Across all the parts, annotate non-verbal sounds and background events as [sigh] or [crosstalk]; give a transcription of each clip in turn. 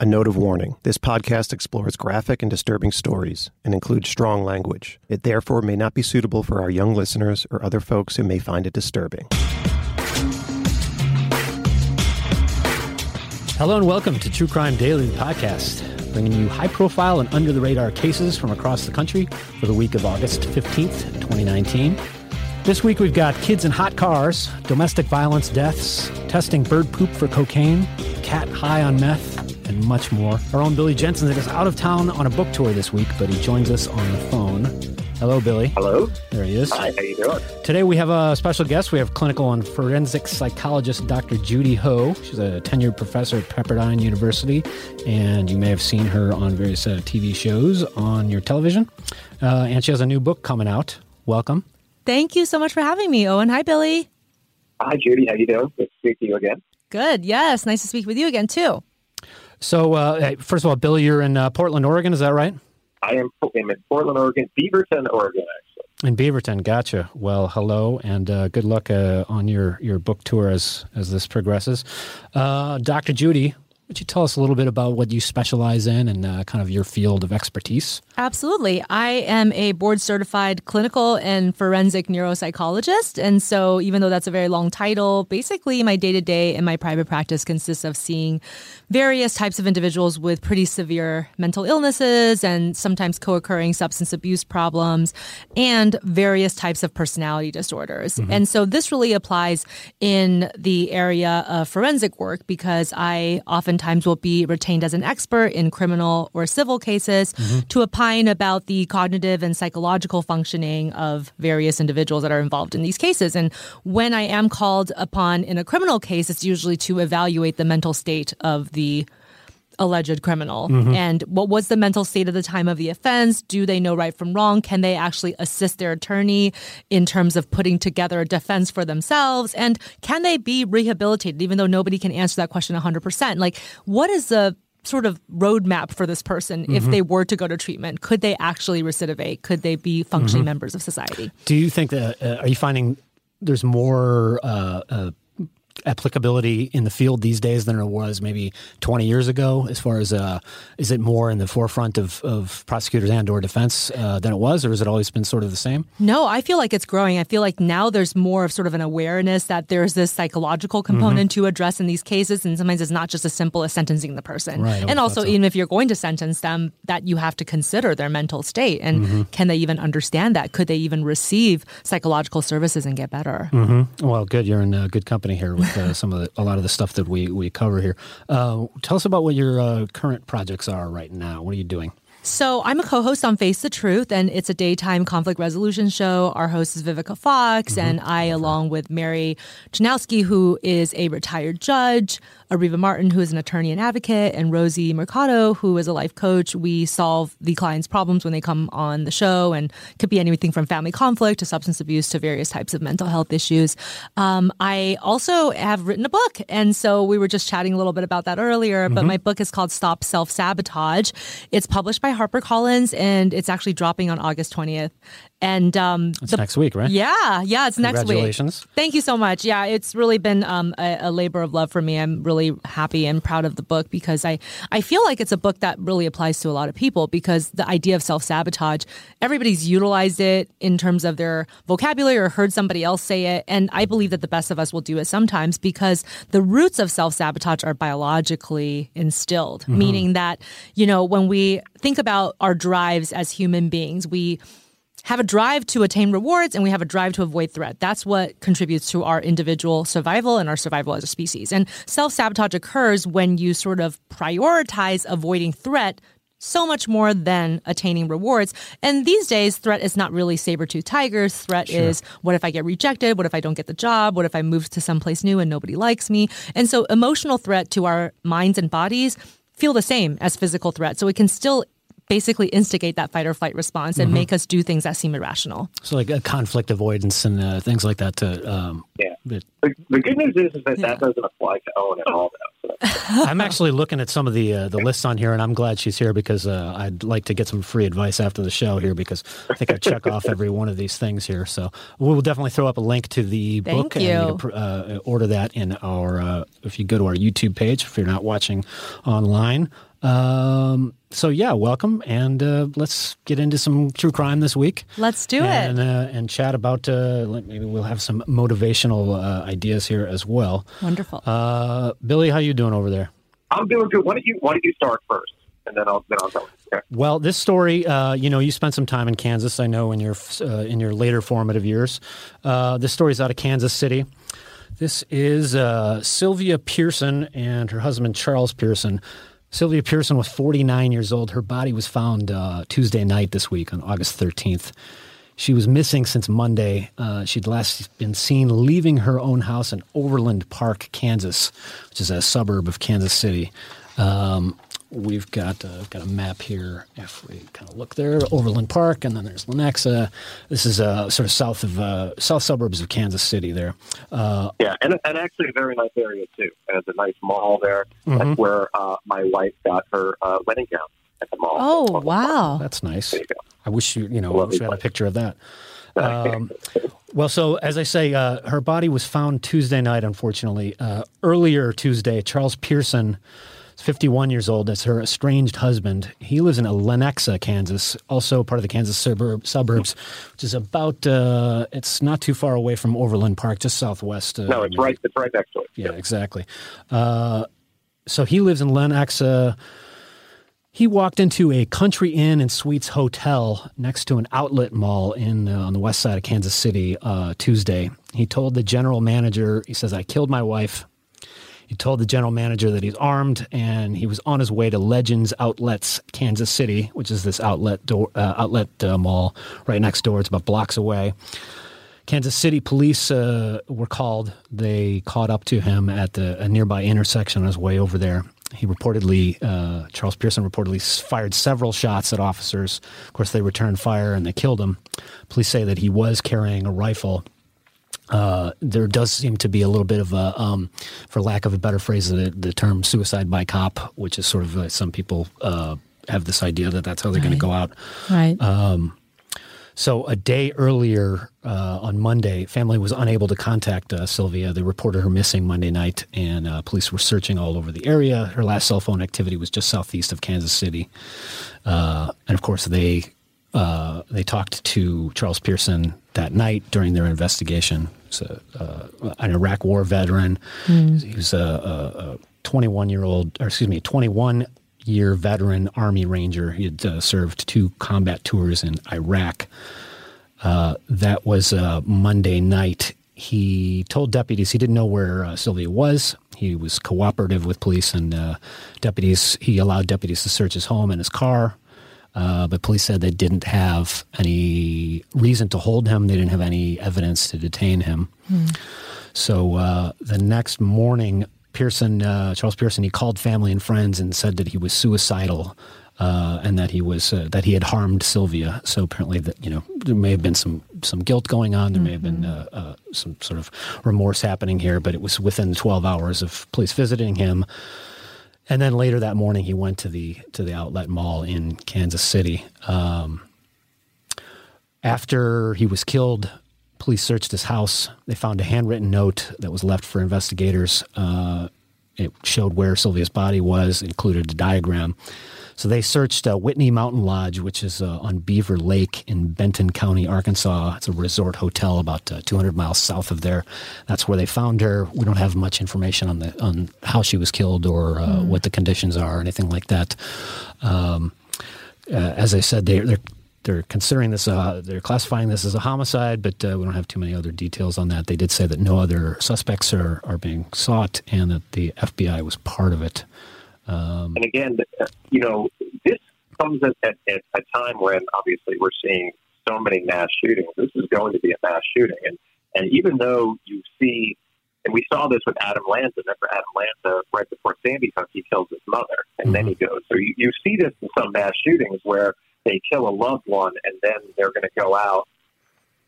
A note of warning this podcast explores graphic and disturbing stories and includes strong language. It therefore may not be suitable for our young listeners or other folks who may find it disturbing. Hello and welcome to True Crime Daily, podcast, bringing you high profile and under the radar cases from across the country for the week of August 15th, 2019. This week we've got kids in hot cars, domestic violence deaths, testing bird poop for cocaine, cat high on meth, and much more. Our own Billy Jensen is out of town on a book tour this week, but he joins us on the phone. Hello, Billy. Hello. There he is. Hi, how are you doing? Today we have a special guest. We have clinical and forensic psychologist Dr. Judy Ho. She's a tenured professor at Pepperdine University, and you may have seen her on various uh, TV shows on your television. Uh, and she has a new book coming out. Welcome. Thank you so much for having me, Owen. Hi, Billy. Hi, Judy. How you doing? Good to speak to you again. Good. Yes. Nice to speak with you again, too. So, uh, first of all, Billy, you're in uh, Portland, Oregon. Is that right? I am I'm in Portland, Oregon, Beaverton, Oregon, actually. In Beaverton, gotcha. Well, hello, and uh, good luck uh, on your, your book tour as as this progresses. Uh, Dr. Judy, would you tell us a little bit about what you specialize in and uh, kind of your field of expertise? Absolutely. I am a board certified clinical and forensic neuropsychologist. And so, even though that's a very long title, basically my day to day in my private practice consists of seeing various types of individuals with pretty severe mental illnesses and sometimes co occurring substance abuse problems and various types of personality disorders. Mm-hmm. And so, this really applies in the area of forensic work because I oftentimes will be retained as an expert in criminal or civil cases mm-hmm. to opine about the cognitive and psychological functioning of various individuals that are involved in these cases. And when I am called upon in a criminal case, it's usually to evaluate the mental state of the alleged criminal mm-hmm. and what was the mental state at the time of the offense do they know right from wrong can they actually assist their attorney in terms of putting together a defense for themselves and can they be rehabilitated even though nobody can answer that question 100% like what is the sort of roadmap for this person mm-hmm. if they were to go to treatment? Could they actually recidivate? Could they be functioning mm-hmm. members of society? Do you think that, uh, are you finding there's more uh, uh, applicability in the field these days than it was maybe 20 years ago as far as uh, is it more in the forefront of, of prosecutors and or defense uh, than it was or has it always been sort of the same no i feel like it's growing i feel like now there's more of sort of an awareness that there's this psychological component mm-hmm. to address in these cases and sometimes it's not just as simple as sentencing the person right, and also so. even if you're going to sentence them that you have to consider their mental state and mm-hmm. can they even understand that could they even receive psychological services and get better mm-hmm. well good you're in uh, good company here with uh, some of the, a lot of the stuff that we, we cover here. Uh, tell us about what your uh, current projects are right now. What are you doing? So I'm a co-host on Face the Truth, and it's a daytime conflict resolution show. Our host is Vivica Fox, mm-hmm. and I, along with Mary Chudnowsky, who is a retired judge, Areva Martin, who is an attorney and advocate, and Rosie Mercado, who is a life coach. We solve the client's problems when they come on the show, and could be anything from family conflict to substance abuse to various types of mental health issues. Um, I also have written a book, and so we were just chatting a little bit about that earlier. Mm-hmm. But my book is called Stop Self Sabotage. It's published by HarperCollins, and it's actually dropping on August twentieth. And um, it's the, next week, right? Yeah, yeah, it's next week. Congratulations! Thank you so much. Yeah, it's really been um, a, a, labor of love for me. I'm really happy and proud of the book because I I feel like it's a book that really applies to a lot of people because the idea of self sabotage, everybody's utilized it in terms of their vocabulary or heard somebody else say it, and I believe that the best of us will do it sometimes because the roots of self sabotage are biologically instilled, mm-hmm. meaning that you know when we think about our drives as human beings. We have a drive to attain rewards and we have a drive to avoid threat. That's what contributes to our individual survival and our survival as a species. And self sabotage occurs when you sort of prioritize avoiding threat so much more than attaining rewards. And these days, threat is not really saber-tooth tigers. Threat sure. is what if I get rejected? What if I don't get the job? What if I move to someplace new and nobody likes me? And so emotional threat to our minds and bodies feel the same as physical threat. So it can still basically instigate that fight or flight response and mm-hmm. make us do things that seem irrational. So, like a conflict avoidance and uh, things like that. To um, yeah, the, the, good news is, is that yeah. that doesn't apply to Owen at all. Though, so. [laughs] I'm actually looking at some of the uh, the lists on here, and I'm glad she's here because uh, I'd like to get some free advice after the show here because I think I check off every one of these things here. So we'll definitely throw up a link to the Thank book you. and you uh, order that in our uh, if you go to our YouTube page if you're not watching online. Um, so yeah, welcome, and uh, let's get into some true crime this week. Let's do and, it uh, and chat about. Uh, maybe we'll have some motivational uh, ideas here as well. Wonderful, uh, Billy. How you doing over there? I'm doing good. Why don't you Why don't you start first, and then I'll then I'll go. Okay. Well, this story, uh, you know, you spent some time in Kansas. I know in your in your later formative years. this story is out of Kansas City. This is Sylvia Pearson and her husband Charles Pearson. Sylvia Pearson was 49 years old. Her body was found uh, Tuesday night this week on August 13th. She was missing since Monday. Uh, she'd last been seen leaving her own house in Overland Park, Kansas, which is a suburb of Kansas City. Um, we've got uh, got a map here. If we kind of look there, Overland Park, and then there's Lenexa. This is uh, sort of south of uh, south suburbs of Kansas City. There. Uh, yeah, and, and actually a very nice area too. And it's a nice mall there. Mm-hmm. That's where uh, my wife got her uh, wedding gown at the mall. Oh wow, that's nice. I wish you you know I wish we had a picture of that. [laughs] Um, well, so as I say, uh, her body was found Tuesday night. Unfortunately, uh, earlier Tuesday, Charles Pearson 51 years old. That's her estranged husband. He lives in Lenexa, Kansas, also part of the Kansas suburb, suburbs, which is about, uh, it's not too far away from Overland Park, just southwest. Uh, no, it's right, it's right next to it. Yeah, exactly. Uh, so he lives in Lenexa. He walked into a country inn and suites hotel next to an outlet mall in uh, on the west side of Kansas City uh, Tuesday. He told the general manager, he says, "I killed my wife. He told the general manager that he's armed and he was on his way to Legends Outlets, Kansas City, which is this outlet door, uh, outlet uh, mall right next door. It's about blocks away. Kansas City police uh, were called. They caught up to him at the, a nearby intersection on his way over there. He reportedly, uh, Charles Pearson reportedly fired several shots at officers. Of course, they returned fire and they killed him. Police say that he was carrying a rifle uh, there does seem to be a little bit of a, um, for lack of a better phrase, the, the term suicide by cop, which is sort of uh, some people uh, have this idea that that's how they're right. going to go out. Right. Um, so a day earlier uh, on Monday, family was unable to contact uh, Sylvia. They reported her missing Monday night, and uh, police were searching all over the area. Her last cell phone activity was just southeast of Kansas City, uh, and of course they uh, they talked to Charles Pearson that night during their investigation. He's a, uh, an Iraq War veteran. Mm. He was a 21 year old, or excuse me, 21 year veteran Army Ranger. He had uh, served two combat tours in Iraq. Uh, that was uh, Monday night. He told deputies he didn't know where uh, Sylvia was. He was cooperative with police and uh, deputies. He allowed deputies to search his home and his car. Uh, but police said they didn't have any reason to hold him. They didn't have any evidence to detain him. Mm. So uh, the next morning, Pearson, uh, Charles Pearson, he called family and friends and said that he was suicidal. Uh, and that he was uh, that he had harmed Sylvia. So apparently, that you know there may have been some some guilt going on. There mm-hmm. may have been mm-hmm. uh, some sort of remorse happening here. But it was within 12 hours of police visiting him. And then later that morning, he went to the to the outlet mall in Kansas City. Um, after he was killed, police searched his house. They found a handwritten note that was left for investigators. Uh, it showed where Sylvia's body was, included a diagram. So they searched uh, Whitney Mountain Lodge, which is uh, on Beaver Lake in Benton County, Arkansas. It's a resort hotel about uh, 200 miles south of there. That's where they found her. We don't have much information on the on how she was killed or mm. what the conditions are or anything like that. Um, uh, as I said, they, they're they're considering this, uh, they're classifying this as a homicide, but uh, we don't have too many other details on that. They did say that no other suspects are, are being sought and that the FBI was part of it. Um, and again, you know, this comes at, at, at, a time when obviously we're seeing so many mass shootings. This is going to be a mass shooting. And, and even though you see, and we saw this with Adam Lanza, remember Adam Lanza, right before Sandy Hook, he kills his mother, and mm-hmm. then he goes. So you, you see this in some mass shootings where they kill a loved one and then they're going to go out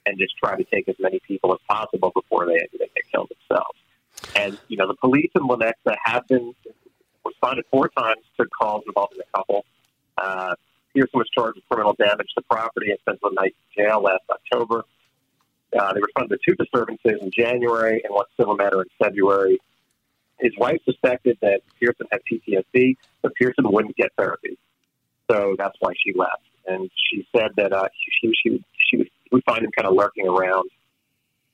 and just try to take as many people as possible before they, they get killed themselves. And, you know, the police in Lenexa have been responded four times to calls involving the couple. Uh, Pearson was charged with criminal damage to property and spent the night in jail last October. Uh, they responded to two disturbances in January and one civil matter in February. His wife suspected that Pearson had PTSD, but Pearson wouldn't get therapy. So that's why she left. And she said that uh, she, she, she would, would find him kind of lurking around.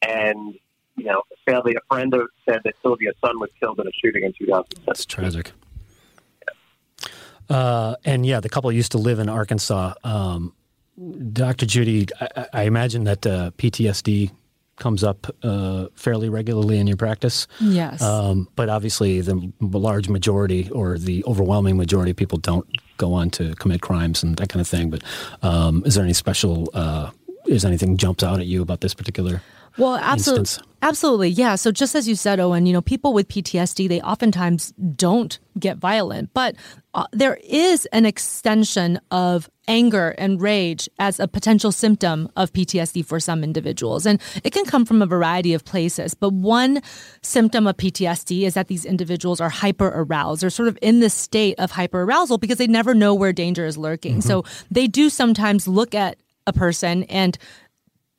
And, you know, sadly, a friend of, said that Sylvia's son was killed in a shooting in 2007. That's tragic. Uh, and yeah, the couple used to live in Arkansas. Um, Dr. Judy, I, I imagine that uh, PTSD comes up uh, fairly regularly in your practice. Yes. Um, but obviously, the large majority or the overwhelming majority of people don't go on to commit crimes and that kind of thing. But um, is there any special? Uh, is anything jumps out at you about this particular? Well, absolutely. Absolutely. Yeah. So just as you said, Owen, you know, people with PTSD, they oftentimes don't get violent, but uh, there is an extension of anger and rage as a potential symptom of PTSD for some individuals. And it can come from a variety of places. But one symptom of PTSD is that these individuals are hyper aroused. They're sort of in this state of hyper arousal because they never know where danger is lurking. Mm-hmm. So they do sometimes look at a person and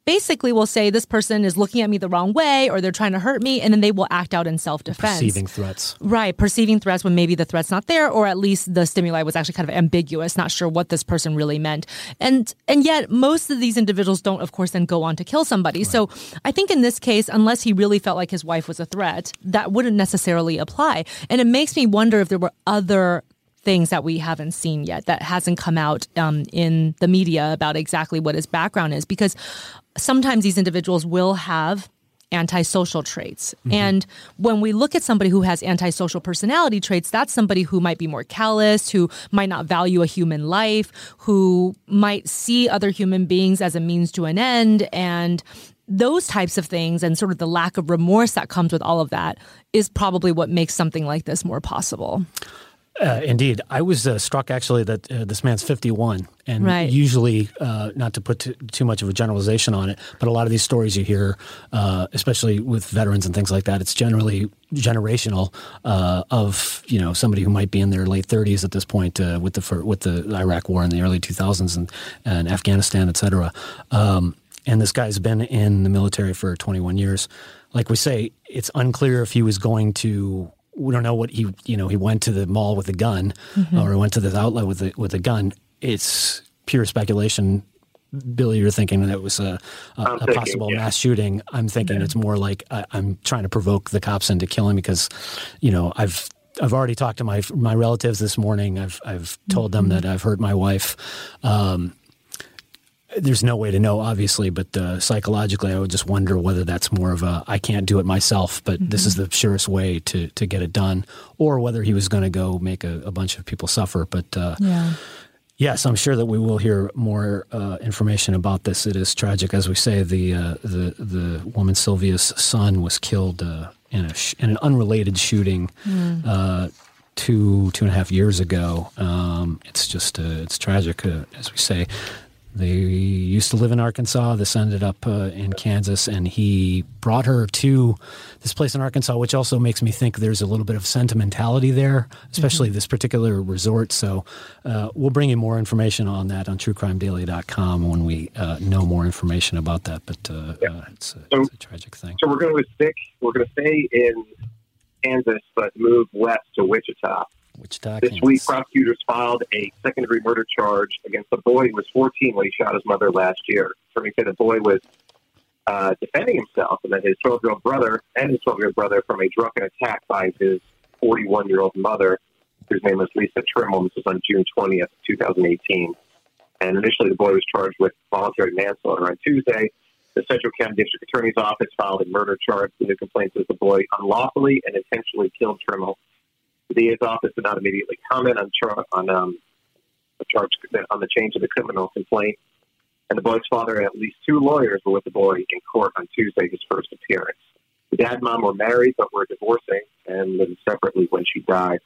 basically will say this person is looking at me the wrong way or they're trying to hurt me and then they will act out in self-defense. Perceiving threats. Right perceiving threats when maybe the threat's not there or at least the stimuli was actually kind of ambiguous not sure what this person really meant. And and yet most of these individuals don't of course then go on to kill somebody. Right. so i think in this case unless he really felt like his wife was a threat that wouldn't necessarily apply. And it makes me wonder if there were other things that we haven't seen yet that hasn't come out um, in the media about exactly what his background is because sometimes these individuals will have antisocial traits. Mm-hmm. And when we look at somebody who has antisocial personality traits, that's somebody who might be more callous, who might not value a human life, who might see other human beings as a means to an end. And those types of things and sort of the lack of remorse that comes with all of that is probably what makes something like this more possible. Uh, indeed, I was uh, struck actually that uh, this man's 51, and right. usually, uh, not to put t- too much of a generalization on it, but a lot of these stories you hear, uh, especially with veterans and things like that, it's generally generational uh, of you know somebody who might be in their late 30s at this point with the with the Iraq War in the early 2000s and, and Afghanistan, et cetera. Um, and this guy's been in the military for 21 years. Like we say, it's unclear if he was going to we don't know what he you know he went to the mall with a gun mm-hmm. or went to the outlet with a, with a gun. It's pure speculation. Billy, you're thinking that it was a, a, a thinking, possible yeah. mass shooting. I'm thinking yeah. it's more like I, am trying to provoke the cops into killing because, you know, I've I've already talked to my my relatives this morning. I've I've told mm-hmm. them that I've hurt my wife. Um, there's no way to know, obviously, but uh, psychologically, I would just wonder whether that's more of a I can't do it myself, but mm-hmm. this is the surest way to to get it done, or whether he was going to go make a, a, bunch of people suffer. But uh, yeah. Yes, I'm sure that we will hear more uh, information about this. It is tragic, as we say. The uh, the the woman Sylvia's son was killed uh, in a sh- in an unrelated shooting mm. two two and a half years ago. Um, it's just it's tragic, as we say. They used to live in Arkansas. This ended up uh, in Kansas, and he brought her to this place in Arkansas, which also makes me think there's a little bit of sentimentality there, especially mm-hmm. this particular resort. So uh, we'll bring you more information on that on truecrimedaily.com when we uh, know more information about that. But uh, yeah. Uh, it's, a, so, it's, a, tragic thing. So we're going to stick. We're going to stay in Kansas, but move west to Wichita. Wichita, this week, prosecutors filed a second degree murder charge against a boy who was 14 when he shot his mother last year. Attorney said the boy was uh, defending himself and that his 12 year old brother and his 12 year old brother from a drunken attack by his 41 year old mother, whose name was Lisa Trimmel. This was on June 20th, 2018. And initially, the boy was charged with voluntary manslaughter on Tuesday. The Central County District Attorney's Office filed a murder charge. The new complaint says the boy unlawfully and intentionally killed criminals. The DA's office did not immediately comment on, char- on um, the charge on the change of the criminal complaint. And the boy's father and at least two lawyers were with the boy in court on Tuesday, his first appearance. The dad and mom were married but were divorcing and lived separately when she died.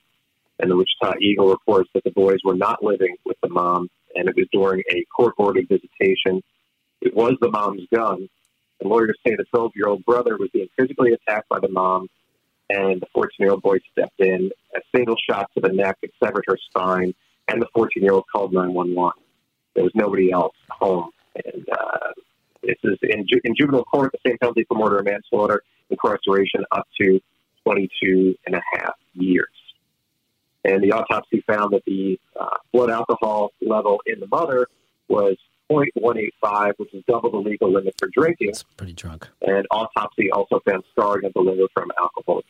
And the Wichita Eagle reports that the boys were not living with the mom, and it was during a court ordered visitation. It was the mom's gun. And lawyers say the 12 year old brother was being physically attacked by the mom, and the 14 year old boy stepped in. A single shot to the neck, it severed her spine, and the 14 year old called 911. There was nobody else home. And uh, this is in, ju- in juvenile court, the same penalty for murder and manslaughter, incarceration up to 22 and a half years. And the autopsy found that the uh, blood alcohol level in the mother was 0.185, which is double the legal limit for drinking. It's pretty drunk. And autopsy also found scarring of the liver from alcohol.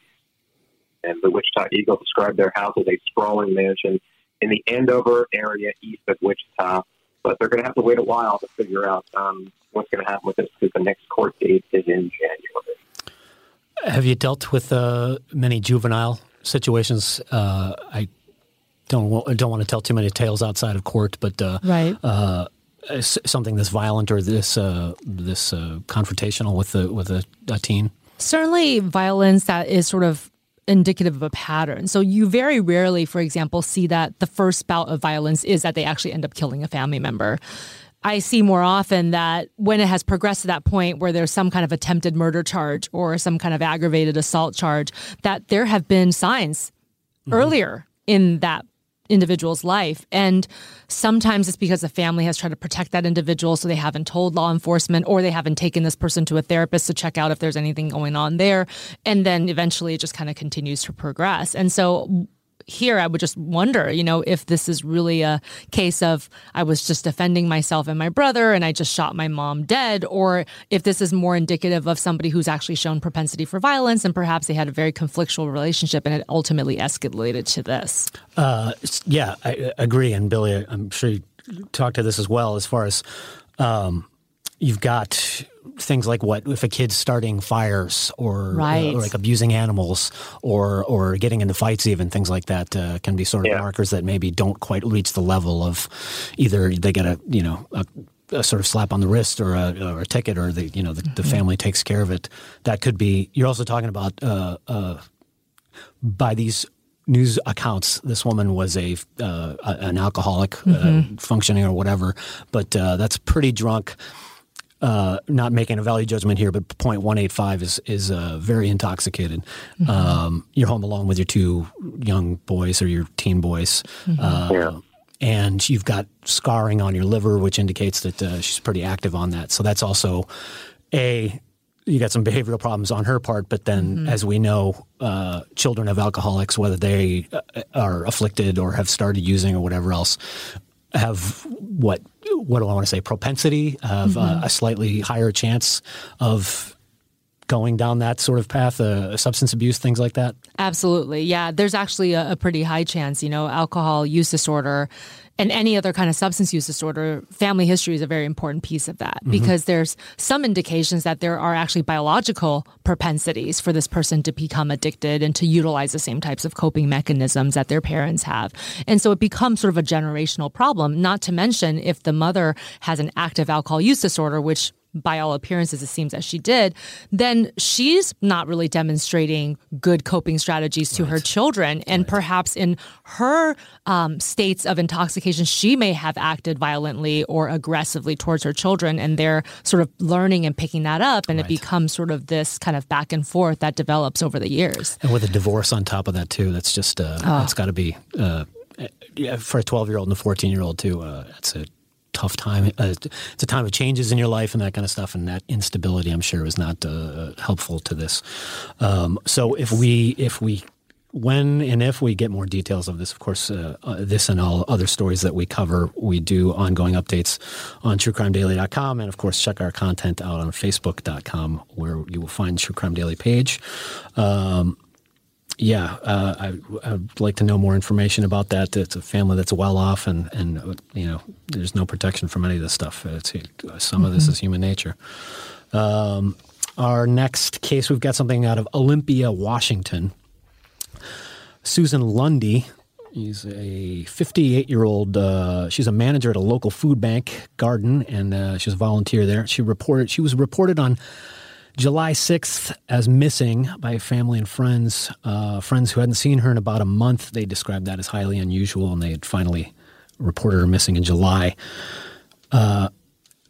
And the Wichita Eagle described their house as a sprawling mansion in the Andover area east of Wichita. But they're going to have to wait a while to figure out um, what's going to happen with this because the next court date is in January. Have you dealt with uh, many juvenile situations? Uh, I don't don't want to tell too many tales outside of court, but uh, Right. Uh, something this violent or this uh, this uh, confrontational with the with a, a teen. certainly violence that is sort of indicative of a pattern. So you very rarely, for example, see that the first bout of violence is that they actually end up killing a family member. I see more often that when it has progressed to that point where there's some kind of attempted murder charge or some kind of aggravated assault charge, that there have been signs earlier in that individual's life. And sometimes it's because the family has tried to protect that individual, so they haven't told law enforcement or they haven't taken this person to a therapist to check out if there's anything going on there. And then eventually it just kind of continues to progress. And so here I would just wonder, you know, if this is really a case of I was just defending myself and my brother and I just shot my mom dead, or if this is more indicative of somebody who's actually shown propensity for violence and perhaps they had a very conflictual relationship and it ultimately escalated to this. Uh, yeah, I, agree. And Billy, I'm sure you talked to this as well. As far as um, you've got things like what if a kid's starting fires or, Right. or like abusing animals or or getting into fights, even things like that uh, can be sort of Yeah. markers that maybe don't quite reach the level of either they get a you know a, a sort of slap on the wrist or a, or a ticket or the you know the, the family takes care of it. That could be. You're also talking about uh, uh, by these news accounts, this woman was a uh, an alcoholic, uh, functioning or whatever. But uh, that's pretty drunk. Uh, not making a value judgment here, but 0.185 is is uh, very intoxicated. Um, you're home alone with your two young boys or your teen boys. Uh, Yeah. And you've got scarring on your liver, which indicates that uh, she's pretty active on that. So that's also a you got some behavioral problems on her part, but then, as we know, uh, children of alcoholics, whether they uh, are afflicted or have started using or whatever else, have what what do I want to say? Propensity of uh, a slightly higher chance of going down that sort of path, uh, substance abuse, things like that. Absolutely. Yeah. There's actually a, a pretty high chance, you know, alcohol use disorder and any other kind of substance use disorder, family history is a very important piece of that mm-hmm. because there's some indications that there are actually biological propensities for this person to become addicted and to utilize the same types of coping mechanisms that their parents have. And so it becomes sort of a generational problem, not to mention if the mother has an active alcohol use disorder, which by all appearances, it seems that she did, then she's not really demonstrating good coping strategies to her children. And perhaps in her um, states of intoxication, she may have acted violently or aggressively towards her children. And they're sort of learning and picking that up. And it becomes sort of this kind of back and forth that develops over the years. And with a divorce on top of that too, that's just uh, that's got to be uh, yeah, for a twelve year old and a fourteen year old too. Uh, it's a tough time. Uh, it's a time of changes in your life and that kind of stuff, and that instability, I'm sure, was not uh, helpful to this. Um, so if we if we when and if we get more details of this, of course, uh, uh, this and all other stories that we cover, we do ongoing updates on truecrimedaily.com. And of course, check our content out on facebook.com where you will find True Crime Daily page. Um, yeah, uh, I, would like to know more information about that. It's a family that's well off, and and you know, there's no protection from any of this stuff. It's, some mm-hmm. of this mm-hmm. is human nature. Um, our next case, we've got something out of Olympia, Washington. Susan Lundy She's a 58 year old. Uh, she's a manager at a local food bank garden, and uh, she's a volunteer there. She reported. She was reported on July 6th as missing by family and friends. Uh, friends who hadn't seen her in about a month. They described that as highly unusual, and they had finally reported her missing in July. Uh,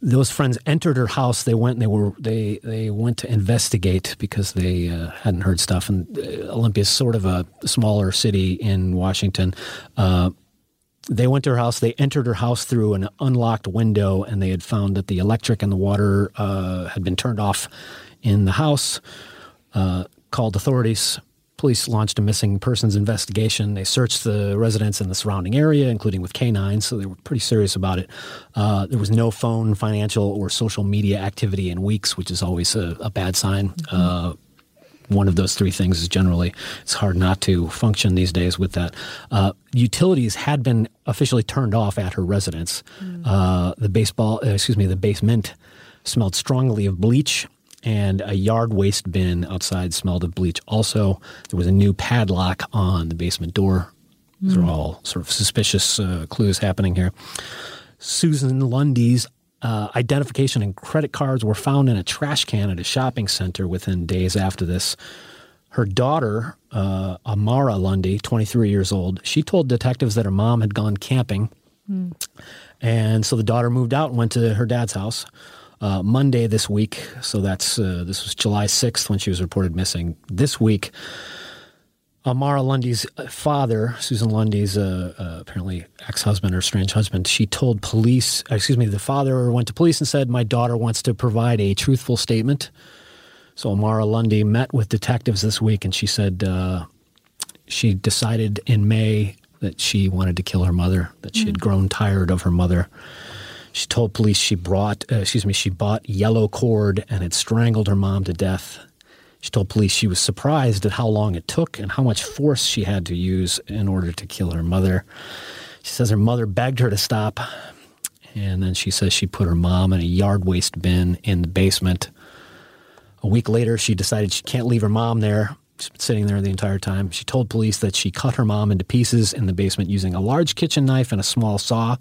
those friends entered her house. They went. They were. They they went to investigate because they uh, hadn't heard stuff. And uh, Olympia is sort of a smaller city in Washington. Uh, they went to her house. They entered her house through an unlocked window, and they had found that the electric and the water uh, had been turned off in the house. Uh, called authorities. Police launched a missing persons investigation. They searched the residence and the surrounding area, including with canines, so they were pretty serious about it. Uh, there was no phone, financial, or social media activity in weeks, which is always a, a bad sign. Mm-hmm. Uh, one of those three things is generally it's hard not to function these days with that. Uh, utilities had been officially turned off at her residence. Mm. Uh, the baseball, uh, excuse me, the basement smelled strongly of bleach and a yard waste bin outside smelled of bleach. Also, there was a new padlock on the basement door. These mm. are hmm. all sort of suspicious uh, clues happening here. Susan Lundy's uh, identification and credit cards were found in a trash can at a shopping center within days after this. Her daughter, uh, Amara Lundy, 23 years old, she told detectives that her mom had gone camping. Mm. And so the daughter moved out and went to her dad's house uh, Monday this week. So that's uh, this was July 6th when she was reported missing. This week, Amara Lundy's father, Susan Lundy's uh, uh apparently ex-husband or strange husband, she told police. Excuse me, the father went to police and said, "My daughter wants to provide a truthful statement." So Amara Lundy met with detectives this week, and she said uh, she decided in May that she wanted to kill her mother, that she had mm. grown tired of her mother she told police she brought, uh, excuse me, she bought yellow cord and had strangled her mom to death. She told police she was surprised at how long it took and how much force she had to use in order to kill her mother. She says her mother begged her to stop, and then she says she put her mom in a yard waste bin in the basement. A week later, she decided she can't leave her mom there. She's been sitting there the entire time. She told police that she cut her mom into pieces in the basement using a large kitchen knife and a small saw.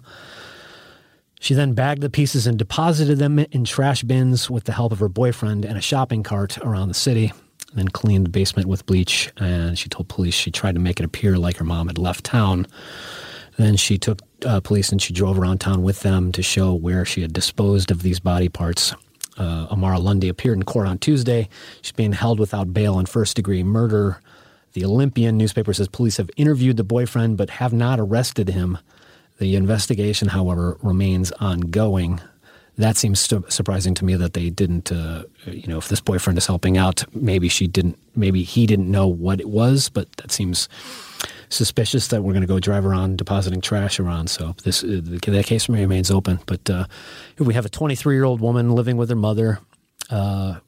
She then bagged the pieces and deposited them in trash bins with the help of her boyfriend and a shopping cart around the city. Then cleaned the basement with bleach, and she told police she tried to make it appear like her mom had left town. Then she took uh, police and she drove around town with them to show where she had disposed of these body parts. Uh, Amara Lundy appeared in court on Tuesday. She's being held without bail on first degree murder. The Olympian newspaper says police have interviewed the boyfriend but have not arrested him. The investigation, however, remains ongoing. That seems surprising to me that they didn't. Uh, you know, if this boyfriend is helping out, maybe she didn't. Maybe he didn't know what it was, but that seems suspicious that we're going to go drive around depositing trash around. So this uh, that case remains open. But uh, we have a 23 year old woman living with her mother. Uh,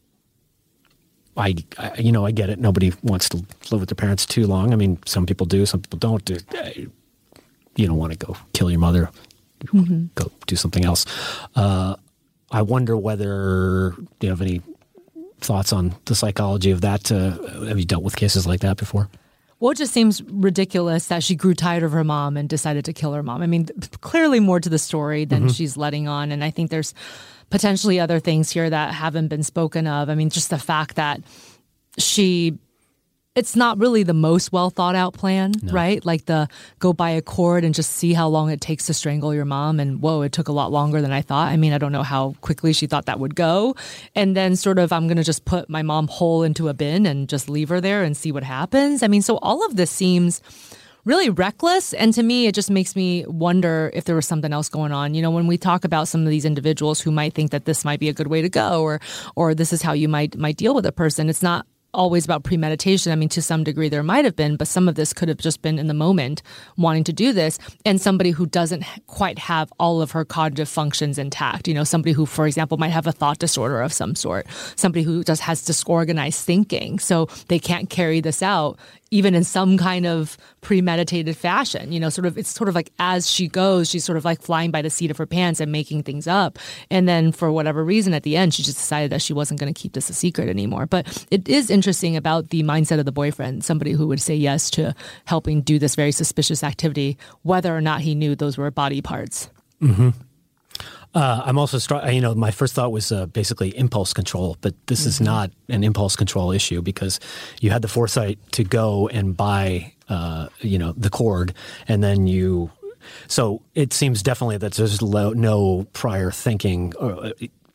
I, I, you know, I get it. Nobody wants to live with their parents too long. I mean, some people do, some people don't. You don't want to go kill your mother. Mm-hmm. Go do something else. Uh, I wonder whether you have any thoughts on the psychology of that? Uh, have you dealt with cases like that before? Well, it just seems ridiculous that she grew tired of her mom and decided to kill her mom. I mean, clearly more to the story than mm-hmm. she's letting on. And I think there's potentially other things here that haven't been spoken of. I mean, just the fact that she it's not really the most well thought out plan, no. right? Like the go buy a cord and just see how long it takes to strangle your mom. And whoa, it took a lot longer than I thought. I mean, I don't know how quickly she thought that would go. And then sort of, I'm going to just put my mom whole into a bin and just leave her there and see what happens. I mean, so all of this seems really reckless. And to me, it just makes me wonder if there was something else going on. You know, when we talk about some of these individuals who might think that this might be a good way to go or or this is how you might might deal with a person, it's not always about premeditation. I mean, to some degree, there might have been, but some of this could have just been in the moment wanting to do this. And somebody who doesn't quite have all of her cognitive functions intact, you know, somebody who, for example, might have a thought disorder of some sort, somebody who just has disorganized thinking. So they can't carry this out even in some kind of premeditated fashion. You know, sort of it's sort of like as she goes, she's sort of like flying by the seat of her pants and making things up. And then for whatever reason at the end she just decided that she wasn't going to keep this a secret anymore. But it is interesting about the mindset of the boyfriend, somebody who would say yes to helping do this very suspicious activity whether or not he knew those were body parts. Mm-hmm. Uh, I'm also, str- you know, my first thought was uh, basically impulse control, but this mm-hmm. is not an impulse control issue because you had the foresight to go and buy, uh, you know, the cord, and then you. So it seems definitely that there's lo- no prior thinking. Uh,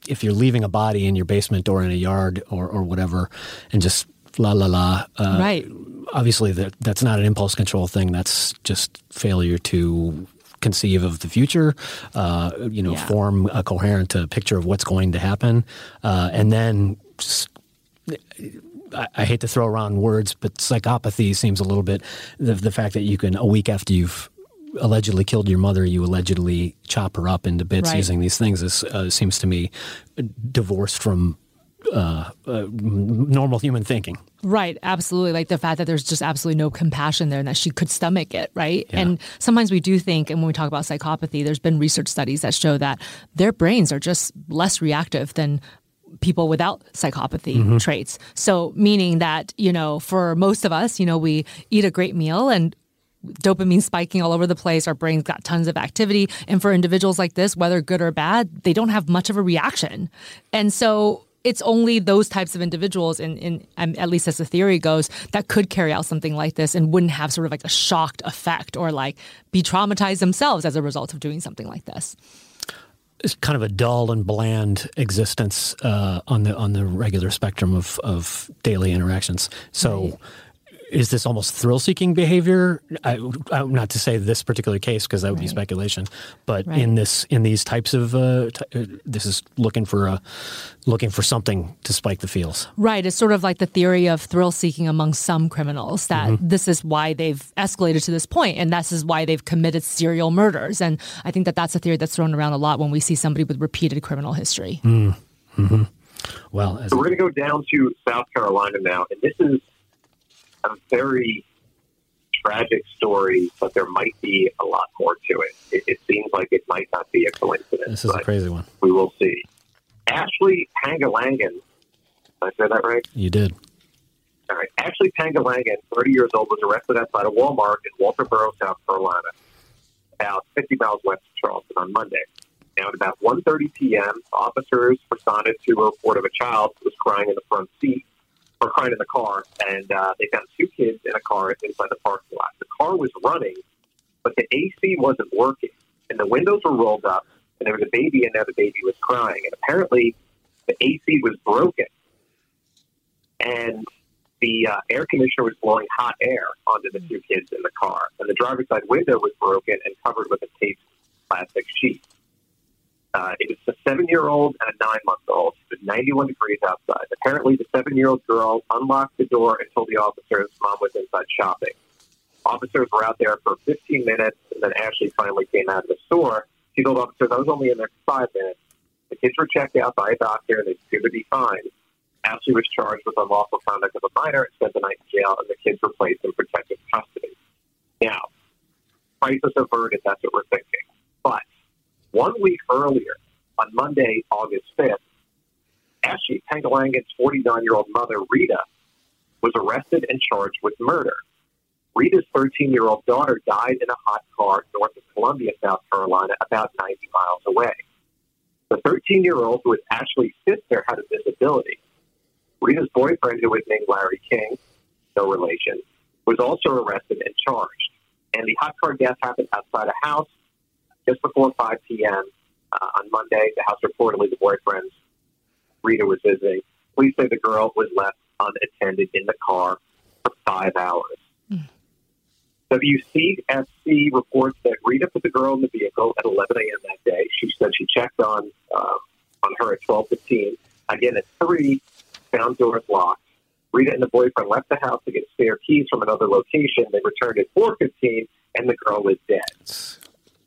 if you're leaving a body in your basement or in a yard or, or whatever, and just la la la, uh, right? Obviously, that that's not an impulse control thing. That's just failure to conceive of the future, uh, you know, yeah. form a coherent uh, picture of what's going to happen, uh, and then. I, I, hate to throw around words, but psychopathy seems a little bit the, the fact that you can a week after you've allegedly killed your mother, you allegedly chop her up into bits right. using these things. Is, uh, seems to me divorced from uh, uh, normal human thinking. Right, absolutely. Like the fact that there's just absolutely no compassion there and that she could stomach it, right? Yeah. And sometimes we do think, and when we talk about psychopathy, there's been research studies that show that their brains are just less reactive than people without psychopathy mm-hmm. traits. So, meaning that, you know, for most of us, you know, we eat a great meal and dopamine spiking all over the place. Our brain's got tons of activity. And for individuals like this, whether good or bad, they don't have much of a reaction. And so it's only those types of individuals, in, in um, at least as the theory goes, that could carry out something like this and wouldn't have sort of like a shocked effect or like be traumatized themselves as a result of doing something like this. It's kind of a dull and bland existence uh, on the on the regular spectrum of, of daily interactions. So. Right is this almost thrill seeking behavior? I, I, not to say this particular case because that would right. be speculation, but right. in this in these types of uh, t- uh, this is looking for a looking for something to spike the feels. Right. It's sort of like the theory of thrill seeking among some criminals that mm-hmm. this is why they've escalated to this point, and this is why they've committed serial murders. And I think that that's a theory that's thrown around a lot when we see somebody with repeated criminal history. Mm. Mm-hmm. Well, so we're going to go down to South Carolina now, and this is a very tragic story, but there might be a lot more to it. It, it seems like it might not be a coincidence. This is a crazy one. We will see. Ashley Pangalangan, did I say that right? You did. All right. Ashley Pangalangan, 30 years old, was arrested outside a Walmart in Walterboro, South Carolina, about 50 miles west of Charleston on Monday. Now, at about 1.30 p.m., officers responded to a report of a child who was crying in the front seat or crying in the car, and uh, they found two kids in a car inside the parking lot. The car was running, but the AC wasn't working, and the windows were rolled up, and there was a baby in there. The baby was crying, and apparently the AC was broken, and the uh, air conditioner was blowing hot air onto the two kids in the car, and the driver's side window was broken and covered with a taped plastic sheet. Uh, it was a seven year old and a nine month old. It was 91 degrees outside. Apparently, the seven year old girl unlocked the door and told the officers mom was inside shopping. Officers were out there for 15 minutes, and then Ashley finally came out of the store. She told officers, I was only in there for five minutes. The kids were checked out by a doctor, and they appeared to be fine. Ashley was charged with unlawful conduct of a minor and spent the night in jail, and the kids were placed in protective custody. Now, crisis averted, that's what we're thinking. But one week earlier, on Monday, August 5th, Ashley Pangalangan's 49 year old mother, Rita, was arrested and charged with murder. Rita's 13 year old daughter died in a hot car north of Columbia, South Carolina, about 90 miles away. The 13 year old, who was Ashley's sister, had a disability. Rita's boyfriend, who was named Larry King, no relation, was also arrested and charged. And the hot car death happened outside a house just before 5 p.m. Uh, on Monday. The house reportedly the boyfriend Rita was visiting. Police say the girl was left unattended in the car for five hours. Mm. WCSC reports that Rita put the girl in the vehicle at 11 a.m. that day. She said she checked on uh, on her at 12:15. Again at three, found doors locked. Rita and the boyfriend left the house to get spare keys from another location. They returned at 4:15, and the girl was dead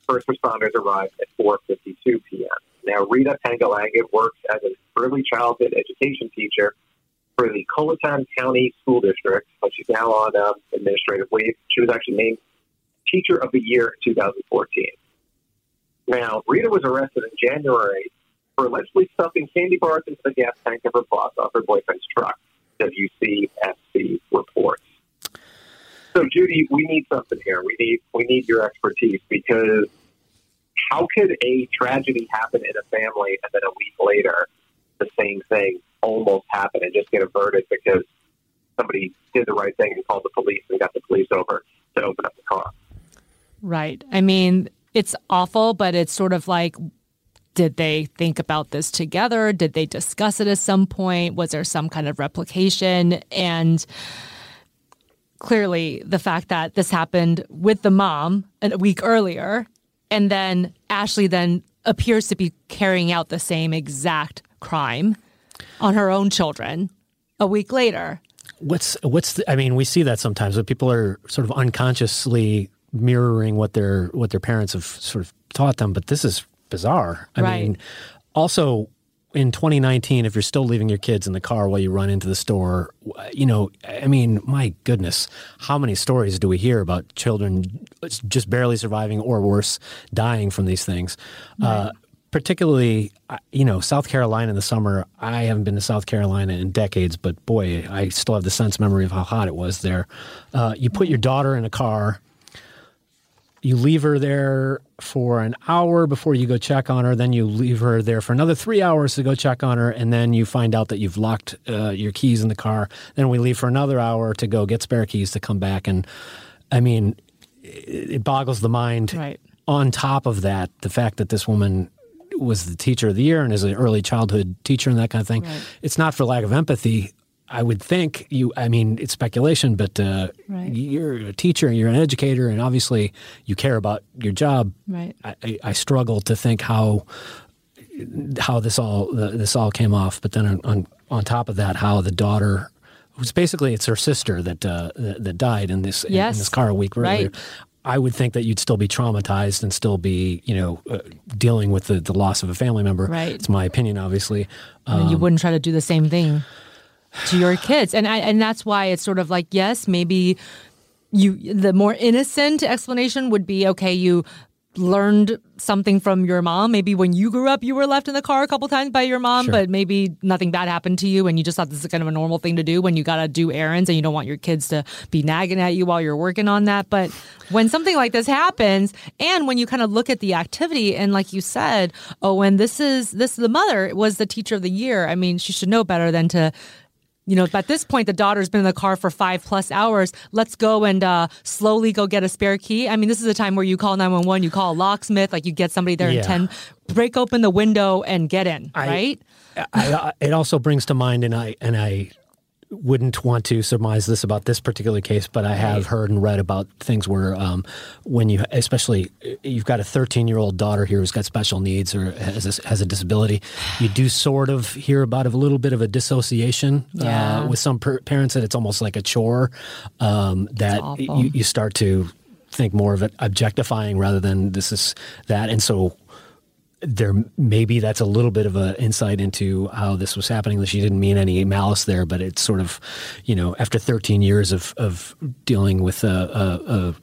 first responders arrived at 4.52 p.m. Now, Rita Pangalangan works as an early childhood education teacher, for the Colleton County School District, but she's now on um, administrative leave. She was actually named Teacher of the Year in 2014. Now, Rita was arrested in January for allegedly stuffing candy bars into the gas tank of her boss off her boyfriend's truck, WCSC reports. So, Judy, we need something here. We need we need your expertise because how could a tragedy happen in a family and then a week later the same thing almost happen and just get a verdict because somebody did the right thing and called the police and got the police over to open up the car? Right. I mean, it's awful, but it's sort of like did they think about this together? Did they discuss it at some point? Was there some kind of replication? And clearly, the fact that this happened with the mom a week earlier, and then Ashley then appears to be carrying out the same exact crime on her own children a week later. What's what's the, I mean, we see that sometimes, but people are sort of unconsciously mirroring what their what their parents have sort of taught them. But this is bizarre. I Right. mean, also in 2019, if you're still leaving your kids in the car while you run into the store, you know, I mean, my goodness, how many stories do we hear about children just barely surviving or worse, dying from these things? Uh, particularly, uh, you know, South Carolina in the summer. I haven't been to South Carolina in decades, but boy, I still have the sense memory of how hot it was there. Uh, you put your daughter in a car you leave her there for an hour before you go check on her. Then you leave her there for another three hours to go check on her, and then you find out that you've locked uh, your keys in the car. Then we leave for another hour to go get spare keys to come back. And I mean, it, boggles the mind. Right. On top of that, the fact that this woman was the teacher of the year and is an early childhood teacher and that kind of thing. Right. It's not for lack of empathy. I would think you. I mean, it's speculation, but uh, Right. you're a teacher, and you're an educator, and obviously you care about your job. Right. I, I, I struggle to think how how this all this all came off. But then on on, on top of that, how the daughter. was basically it's her sister that uh, that, died in this in- in, this car a week earlier. Right. I would think that you'd still be traumatized and still be, you know, uh, dealing with the, the loss of a family member. Right. It's my opinion, obviously. Um, you wouldn't try to do the same thing to your kids. And I, and that's why it's sort of like yes maybe you the more innocent explanation would be okay you learned something from your mom. Maybe when you grew up you were left in the car a couple times by your mom Sure. but maybe nothing bad happened to you and you just thought this is kind of a normal thing to do when you got to do errands and you don't want your kids to be nagging at you while you're working on that. But when something like this happens and when you kind of look at the activity and like you said oh when this is this the mother was the teacher of the year i mean she should know better than to you know, at this point, the daughter's been in the car for five plus hours. Let's go and uh, slowly go get a spare key. I mean, this is a time where you call 911, you call a locksmith, like you get somebody there Yeah. in 10, break open the window and get in, I- right? I, I, it also brings to mind, and I and I wouldn't want to surmise this about this particular case, but I have heard and read about things where um, when you, especially, you've got a 13 year old daughter here who's got special needs or has a, has a disability, you do sort of hear about a little bit of a dissociation Yeah. uh, with some per- parents that it's almost like a chore um, that you, you start to think more of it objectifying rather than this is that, and so there maybe that's a little bit of an insight into how this was happening. She didn't mean any malice there, but it's sort of, you know, after 13 years of of dealing with a, a, a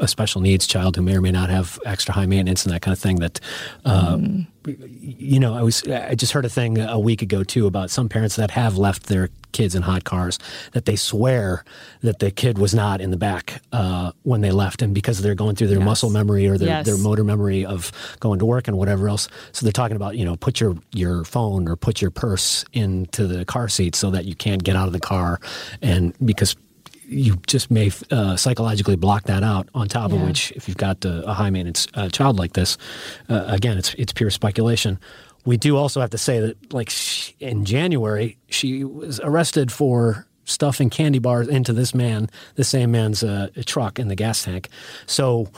a special needs child who may or may not have extra high maintenance and that kind of thing. That, uh, you know, I was I just heard a thing a week ago too about some parents that have left their kids in hot cars that they swear that the kid was not in the back uh, when they left, and because they're going through their Yes. muscle memory or their, Yes. their motor memory of going to work and whatever else. So they're talking about, you know, put your, your phone or put your purse into the car seat so that you can't get out of the car. And because you just may uh, psychologically block that out on top of which, if you've got a, a high maintenance uh, child like this, uh, again, it's, it's pure speculation. We do also have to say that, like sh- in January, she was arrested for stuffing candy bars into this man, the same man's uh, truck in the gas tank. So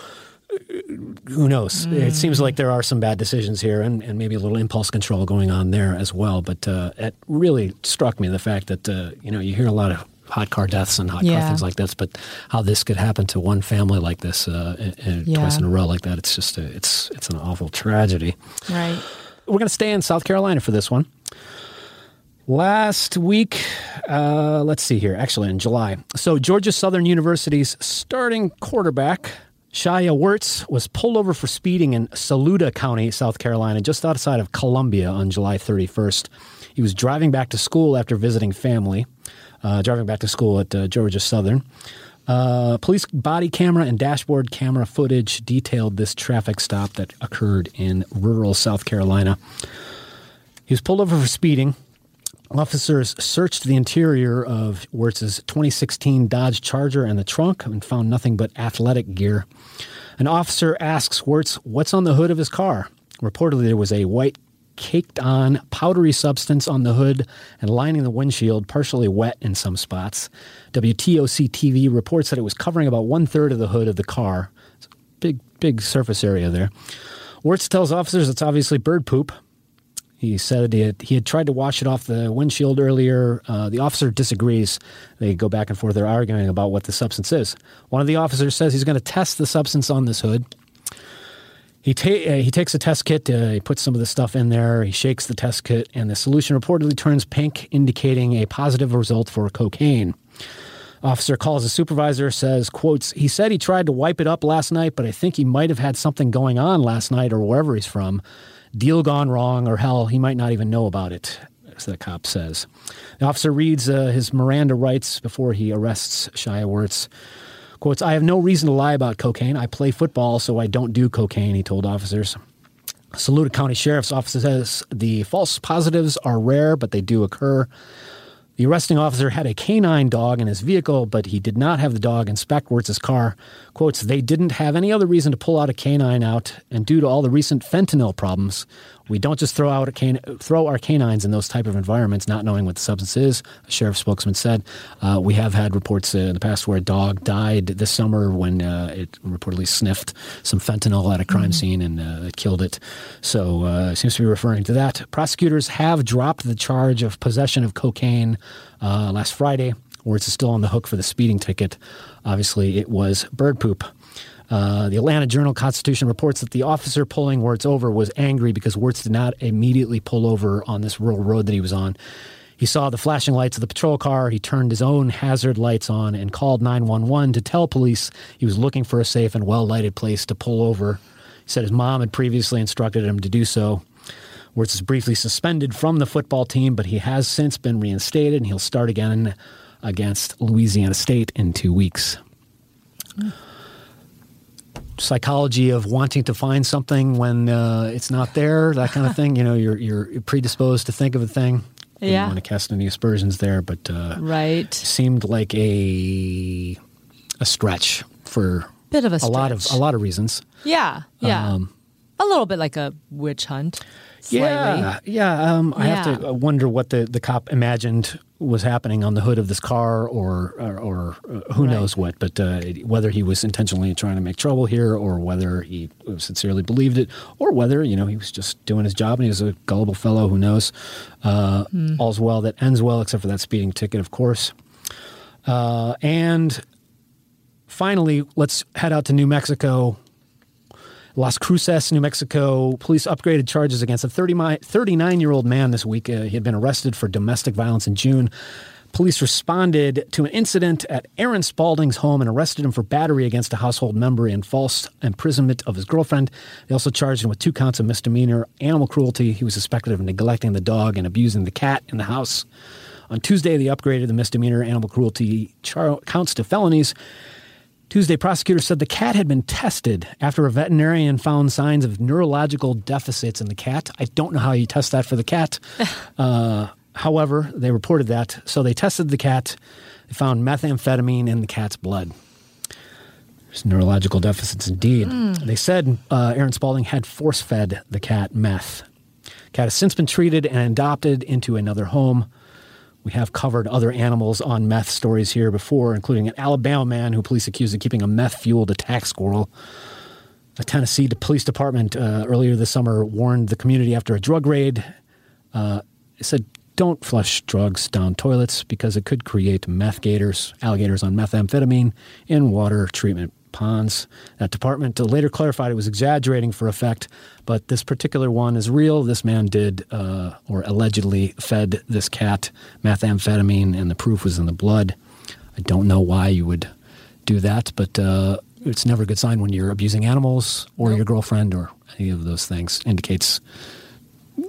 who knows? It seems like there are some bad decisions here and, and maybe a little impulse control going on there as well. But uh, it really struck me the fact that, uh, you know, you hear a lot of hot car deaths and hot car things like this, but how this could happen to one family like this uh, and, and Yeah. twice in a row like that, it's just a, it's, it's an awful tragedy. Right. We're going to stay in South Carolina for this one. Last week, Uh, let's see here. Actually, in July. So, Georgia Southern University's starting quarterback, Shai Werts, was pulled over for speeding in Saluda County, South Carolina, just outside of Columbia on July 31st. He was driving back to school after visiting family, uh, driving back to school at uh, Georgia Southern. Uh, police body camera and dashboard camera footage detailed this traffic stop that occurred in rural South Carolina. He was pulled over for speeding. Officers searched the interior of Werts's 2016 Dodge Charger and the trunk and found nothing but athletic gear. An officer asks Werts what's on the hood of his car. Reportedly, there was a white caked on powdery substance on the hood and lining the windshield, partially wet in some spots. WTOC TV reports that it was covering about one third of the hood of the car. It's a big, big surface area there. Werts tells officers it's obviously bird poop. He said he had, he had tried to wash it off the windshield earlier. Uh, the officer disagrees. They go back and forth. They're arguing about what the substance is. One of the officers says he's going to test the substance on this hood. He, ta- uh, he takes a test kit, uh, he puts some of the stuff in there, he shakes the test kit, and the solution reportedly turns pink, indicating a positive result for cocaine. Officer calls a supervisor, says, quotes, he said he tried to wipe it up last night, but I think he might have had something going on last night or wherever he's from. Deal gone wrong, or hell, he might not even know about it, as the cop says. The officer reads uh, his Miranda rights before he arrests Shai Werts. Quotes, I have no reason to lie about cocaine. I play football, so I don't do cocaine, he told officers. Saluda County Sheriff's Office says the false positives are rare, but they do occur. The arresting officer had a canine dog in his vehicle, but he did not have the dog inspect Werts's car. Quotes, they didn't have any other reason to pull out a canine out, and due to all the recent fentanyl problems, we don't just throw out can- throw our canines in those type of environments, not knowing what the substance is. A sheriff spokesman said, uh, "We have had reports uh, in the past where a dog died this summer when uh, it reportedly sniffed some fentanyl at a crime mm-hmm. scene and uh, it killed it." So uh, it seems to be referring to that. Prosecutors have dropped the charge of possession of cocaine uh, last Friday. Werts is still on the hook for the speeding ticket. Obviously, it was bird poop. Uh, the Atlanta Journal Constitution reports that the officer pulling Werts over was angry because Werts did not immediately pull over on this rural road that he was on. He saw the flashing lights of the patrol car. He turned his own hazard lights on and called 911 to tell police he was looking for a safe and well lighted place to pull over. He said his mom had previously instructed him to do so. Werts is briefly suspended from the football team, but he has since been reinstated and he'll start again against Louisiana State in two weeks. Mm psychology of wanting to find something when uh, it's not there, that kind of thing. You know, you're you're predisposed to think of a thing. Yeah. don't want to cast any aspersions there, but uh, right seemed like a a stretch for bit of a, a lot of a lot of reasons. Yeah, yeah, um, a little bit like a witch hunt. Slightly. Yeah, yeah. Um, I have to wonder what the, the cop imagined was happening on the hood of this car, or or, or uh, who right. knows what. But uh, whether he was intentionally trying to make trouble here, or whether he sincerely believed it, or whether you know he was just doing his job and he was a gullible fellow, who knows? Uh, hmm. All's well that ends well, except for that speeding ticket, of course. Uh, and finally, let's head out to New Mexico Las Cruces, New Mexico, police upgraded charges against a 39 year old man this week. Uh, he had been arrested for domestic violence in June. Police responded to an incident at Aaron Spalding's home and arrested him for battery against a household member and false imprisonment of his girlfriend. They also charged him with two counts of misdemeanor animal cruelty. He was suspected of neglecting the dog and abusing the cat in the house. On Tuesday, they upgraded the misdemeanor animal cruelty char- counts to felonies. Tuesday, prosecutors said the cat had been tested after a veterinarian found signs of neurological deficits in the cat. I don't know how you test that for the cat. [laughs] uh, however, they reported that. So they tested the cat. They found methamphetamine in the cat's blood. There's neurological deficits indeed. Mm. They said uh, Aaron Spalding had force fed the cat meth. Cat has since been treated and adopted into another home. We have covered other animals on meth stories here before, including an Alabama man who police accused of keeping a meth fueled attack squirrel. A Tennessee police department uh, earlier this summer warned the community after a drug raid. Uh, it said, don't flush drugs down toilets because it could create meth gators, alligators on methamphetamine in water treatment ponds. That department later clarified it was exaggerating for effect, but this particular one is real. This man did, uh, or allegedly fed this cat methamphetamine, and the proof was in the blood. I don't know why you would do that, but uh, it's never a good sign when you're abusing animals or nope. your girlfriend or any of those things. Indicates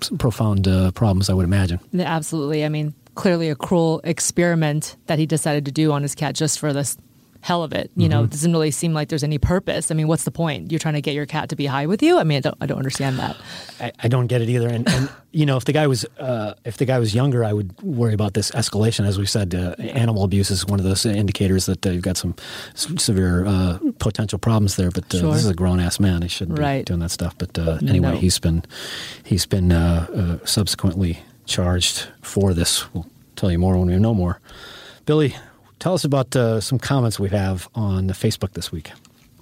some profound uh, problems, I would imagine. Absolutely. I mean, clearly a cruel experiment that he decided to do on his cat just for this hell of it. You mm-hmm. know, it doesn't really seem like there's any purpose. I mean, what's the point? You're trying to get your cat to be high with you? I mean, I don't, I don't understand that. I, I don't get it either. And, and [laughs] you know, if the guy was uh, if the guy was younger, I would worry about this escalation. As we said, uh, animal abuse is one of those indicators that uh, you've got some severe uh, potential problems there. But uh, sure. this is a grown ass man; he shouldn't right. be doing that stuff. But uh, anyway, no. he's been he's been subsequently charged for this. We'll tell you more when we know more. Billy, Tell us about uh, some comments we have on Facebook this week.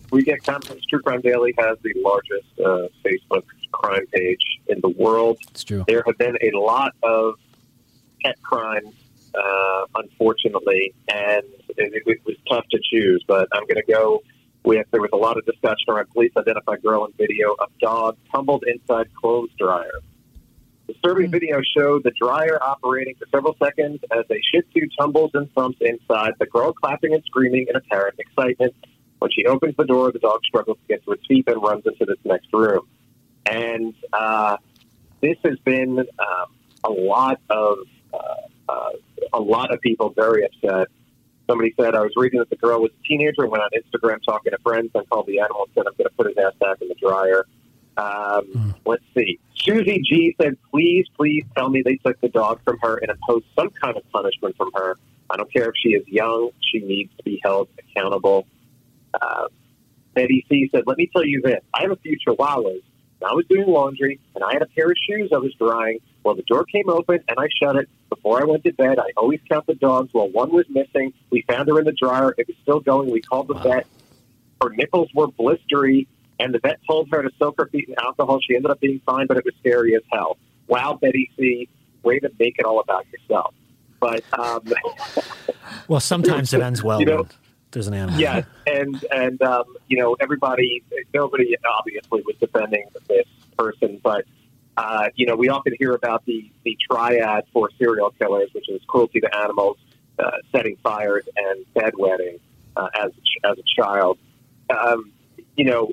We get comments. True Crime Daily has the largest uh, Facebook crime page in the world. It's true. There have been a lot of pet crimes, uh, unfortunately, and it, it, was tough to choose. But I'm going to go with there was a lot of discussion around police identified girl in video of dog tumbled inside clothes dryer. Disturbing mm-hmm. video showed the dryer operating for several seconds as a Shih Tzu tumbles and thumps inside, the girl clapping and screaming in apparent excitement. When she opens the door, the dog struggles to get to its feet and runs into this next room. And uh, this has been um, a lot of uh, uh, a lot of people very upset. Somebody said I was reading that the girl was a teenager and went on Instagram talking to friends and called the animal and said I'm going to put his ass back in the dryer. Um, mm. Let's see. Susie G said, please, please tell me they took the dog from her and imposed some kind of punishment from her. I don't care if she is young, she needs to be held accountable. Uh, Betty C said, let me tell you this. I have a few chihuahuas. I was doing laundry and I had a pair of shoes I was drying. Well, the door came open and I shut it. Before I went to bed, I always count the dogs. Well, one was missing. We found her in the dryer. It was still going. We called the vet. Her nipples were blistery and the vet told her to soak her feet in alcohol. She ended up being fine, but it was scary as hell. Wow, Betty C, way to make it all about yourself. But um, [laughs] well, sometimes it ends well. You know, there's an animal. Yeah, and and um, you know everybody, nobody obviously was defending this person, but uh, you know we often hear about the the triad for serial killers, which is cruelty to animals, uh, setting fires, and bedwetting uh, as as a child. Um, you know,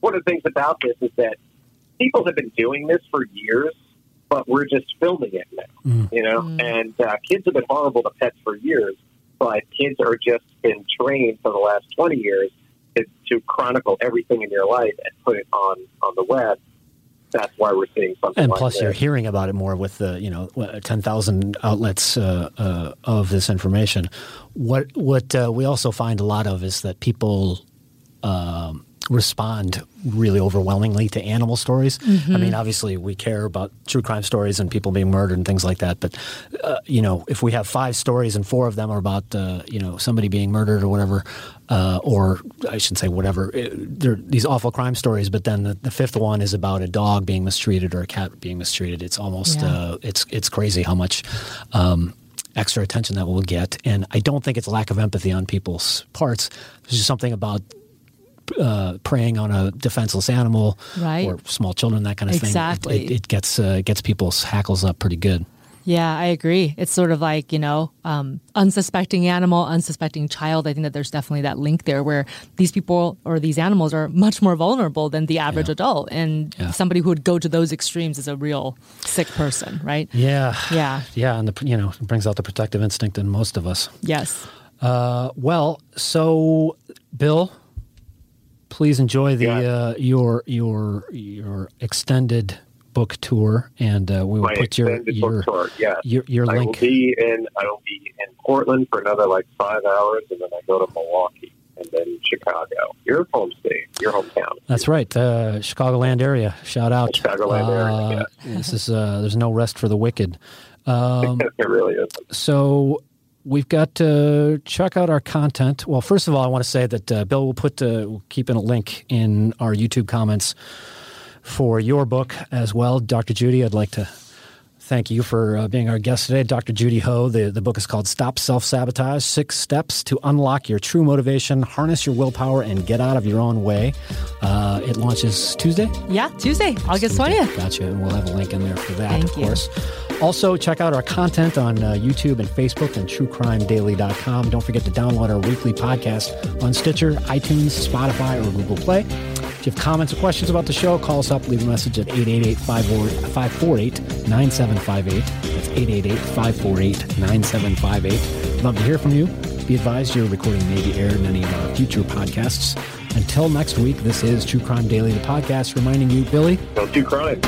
one of the things about this is that people have been doing this for years, but we're just filming it now, mm. you know, mm. and uh, kids have been horrible to pets for years, but kids are just been trained for the last 20 years to, to chronicle everything in your life and put it on, on the web that's why we're seeing something. And like plus, you're hearing about it more with the you know ten thousand outlets uh, uh, of this information. What what uh, we also find a lot of is that people um, respond really overwhelmingly to animal stories. Mm-hmm. I mean, obviously, we care about true crime stories and people being murdered and things like that. But uh, you know, if we have five stories and four of them are about uh, you know somebody being murdered or whatever, uh, or I should say whatever, it, they're these awful crime stories. But then the, the, fifth one is about a dog being mistreated or a cat being mistreated. It's almost yeah. Uh, it's it's crazy how much. Um, extra attention that we'll get. And I don't think it's lack of empathy on people's parts. There's just something about uh, preying on a defenseless animal right. or small children, that kind of exactly. thing. It, it, it gets uh, gets people's hackles up pretty good. Yeah, I agree. It's sort of like, you know, um, unsuspecting animal, unsuspecting child. I think that there's definitely that link there where these people or these animals are much more vulnerable than the average yeah. adult. And yeah. somebody who would go to those extremes is a real sick person, right? Yeah. Yeah. Yeah. And, the, you know, it brings out the protective instinct in most of us. Yes. Uh, well, so, Bill, please enjoy the yeah. uh, your your your extended book tour, and uh, we will My put your your, tour, yes. your your link. I will be in I will be in Portland for another like five hours, and then I go to Milwaukee. And then Chicago, your home state, your hometown. That's right, uh, Chicagoland area. Shout out, Chicagoland area. Uh, this is uh, there's no rest for the wicked. [laughs] Um, it really is. So we've got to check out our content. Well, first of all, I want to say that uh, Bill will put uh, keep in a link in our YouTube comments for your book as well, Dr. Judy. I'd like to Thank you for uh, being our guest today, Dr. Judy Ho. The, the book is called Stop Self Sabotage Six Steps to Unlock Your True Motivation, Harness Your Willpower, and Get Out of Your Own Way. Uh, it launches Tuesday? Yeah, Tuesday, August 20th. Gotcha. And we'll have a link in there for that, Thank of you. course. Also, check out our content on uh, YouTube and Facebook and truecrimedaily.com. Don't forget to download our weekly podcast on Stitcher, iTunes, Spotify, or Google Play. If you have comments or questions about the show, call us up, leave a message at 888 548 9758. That's 888 548 9758. Love to hear from you. Be advised your recording may be aired in any of our future podcasts. Until next week, this is True Crime Daily, the podcast, reminding you, Billy, Don't do crime.